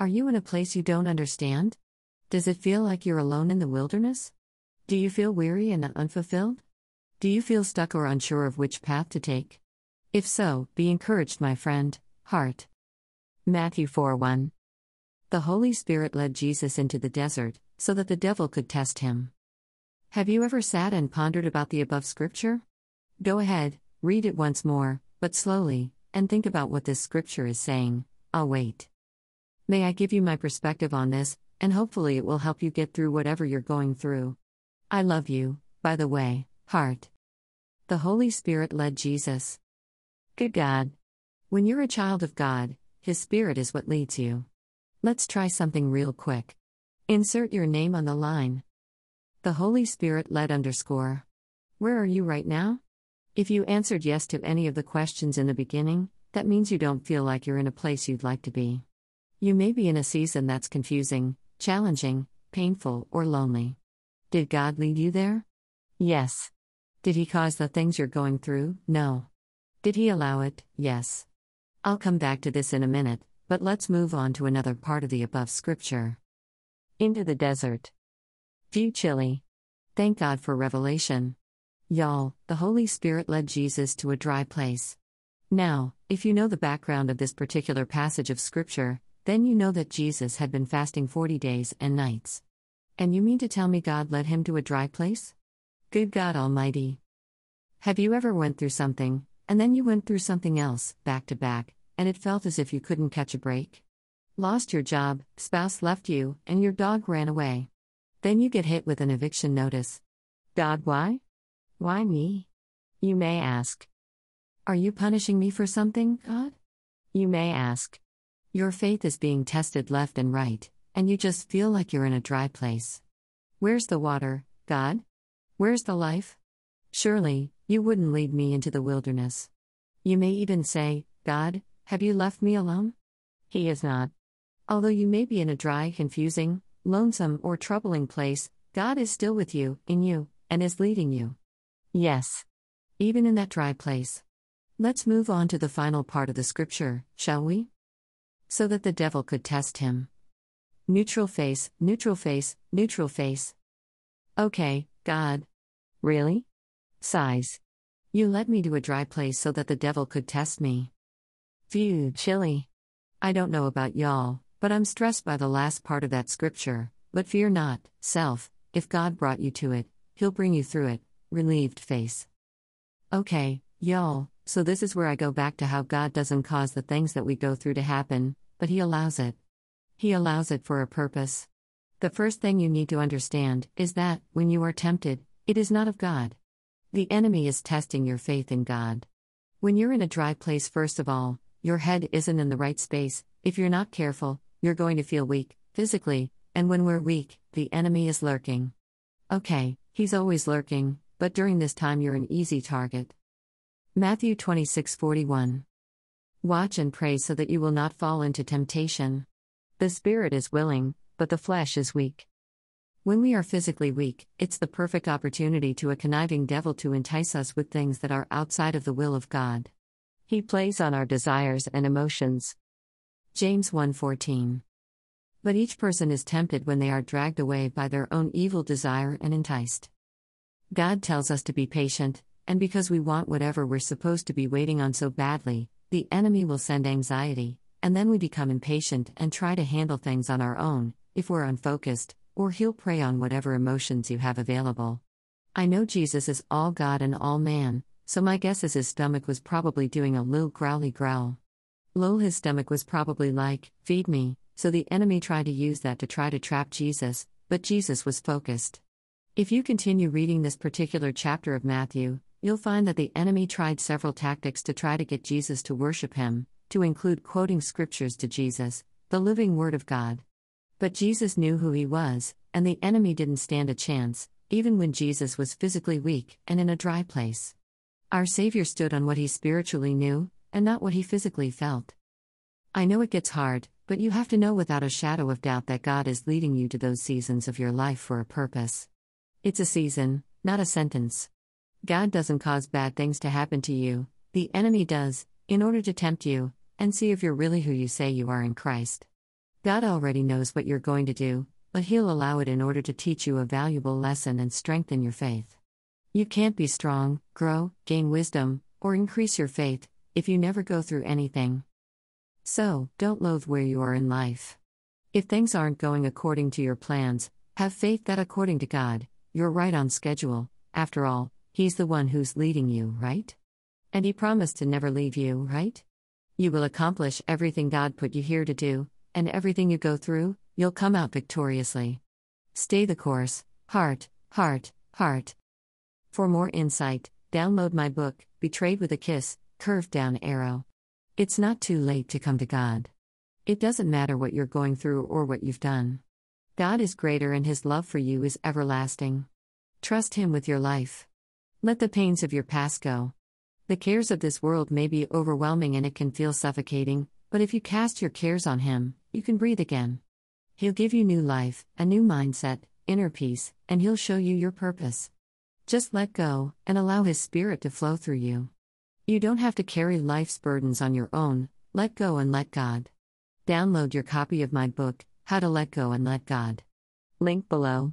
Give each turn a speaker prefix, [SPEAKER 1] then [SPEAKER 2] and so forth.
[SPEAKER 1] Are you in a place you don't understand? Does it feel like you're alone in the wilderness? Do you feel weary and unfulfilled? Do you feel stuck or unsure of which path to take? If so, be encouraged, my friend, heart. Matthew 4 1. The Holy Spirit led Jesus into the desert, so that the devil could test him. Have you ever sat and pondered about the above scripture? Go ahead, read it once more, but slowly, and think about what this scripture is saying. I'll wait. May I give you my perspective on this, and hopefully it will help you get through whatever you're going through. I love you, by the way, heart. The Holy Spirit led Jesus. Good God. When you're a child of God, His Spirit is what leads you. Let's try something real quick. Insert your name on the line. The Holy Spirit led underscore. Where are you right now? If you answered yes to any of the questions in the beginning, that means you don't feel like you're in a place you'd like to be. You may be in a season that's confusing, challenging, painful, or lonely. Did God lead you there? Yes. Did He cause the things you're going through? No. Did He allow it? Yes. I'll come back to this in a minute, but let's move on to another part of the above scripture. Into the desert. View chilly. Thank God for revelation. Y'all, the Holy Spirit led Jesus to a dry place. Now, if you know the background of this particular passage of Scripture, then you know that Jesus had been fasting 40 days and nights. And you mean to tell me God led him to a dry place? Good God Almighty. Have you ever went through something, and then you went through something else, back to back, and it felt as if you couldn't catch a break? Lost your job, spouse left you, and your dog ran away. Then you get hit with an eviction notice. God, why? Why me? You may ask. Are you punishing me for something, God? You may ask. Your faith is being tested left and right, and you just feel like you're in a dry place. Where's the water, God? Where's the life? Surely, you wouldn't lead me into the wilderness. You may even say, God, have you left me alone? He is not. Although you may be in a dry, confusing, lonesome, or troubling place, God is still with you, in you, and is leading you. Yes. Even in that dry place. Let's move on to the final part of the scripture, shall we? So that the devil could test him. Neutral face, neutral face, neutral face. Okay, God. Really? Sighs. You led me to a dry place so that the devil could test me. View, chilly. I don't know about y'all, but I'm stressed by the last part of that scripture. But fear not, self, if God brought you to it, he'll bring you through it. Relieved face. Okay, y'all, so this is where I go back to how God doesn't cause the things that we go through to happen, but He allows it. He allows it for a purpose. The first thing you need to understand is that, when you are tempted, it is not of God. The enemy is testing your faith in God. When you're in a dry place, first of all, your head isn't in the right space. If you're not careful, you're going to feel weak, physically, and when we're weak, the enemy is lurking. Okay, he's always lurking, but during this time you're an easy target. Matthew 26:41 Watch and pray so that you will not fall into temptation. The spirit is willing, but the flesh is weak. When we are physically weak, it's the perfect opportunity to a conniving devil to entice us with things that are outside of the will of God. He plays on our desires and emotions. James 1:14. But each person is tempted when they are dragged away by their own evil desire and enticed. God tells us to be patient, and because we want whatever we're supposed to be waiting on so badly, the enemy will send anxiety, and then we become impatient and try to handle things on our own, if we're unfocused, or he'll prey on whatever emotions you have available. I know Jesus is all God and all man, so my guess is his stomach was probably doing a little growly growl. Lol, his stomach was probably like, feed me, so the enemy tried to use that to try to trap Jesus, but Jesus was focused. If you continue reading this particular chapter of Matthew, You'll find that the enemy tried several tactics to try to get Jesus to worship him, to include quoting scriptures to Jesus, the living Word of God. But Jesus knew who he was, and the enemy didn't stand a chance, even when Jesus was physically weak and in a dry place. Our Savior stood on what he spiritually knew, and not what he physically felt. I know it gets hard, but you have to know without a shadow of doubt that God is leading you to those seasons of your life for a purpose. It's a season, not a sentence. God doesn't cause bad things to happen to you, the enemy does, in order to tempt you, and see if you're really who you say you are in Christ. God already knows what you're going to do, but He'll allow it in order to teach you a valuable lesson and strengthen your faith. You can't be strong, grow, gain wisdom, or increase your faith if you never go through anything. So, don't loathe where you are in life. If things aren't going according to your plans, have faith that according to God, you're right on schedule. After all, He's the one who's leading you, right? And He promised to never leave you, right? You will accomplish everything God put you here to do, and everything you go through, you'll come out victoriously. Stay the course, heart, heart, heart. For more insight, download my book, Betrayed with a Kiss, Curved Down Arrow. It's not too late to come to God. It doesn't matter what you're going through or what you've done. God is greater and His love for you is everlasting. Trust Him with your life. Let the pains of your past go. The cares of this world may be overwhelming and it can feel suffocating, but if you cast your cares on Him, you can breathe again. He'll give you new life, a new mindset, inner peace, and He'll show you your purpose. Just let go and allow His Spirit to flow through you. You don't have to carry life's burdens on your own, let go and let God. Download your copy of my book, How to Let Go and Let God. Link below.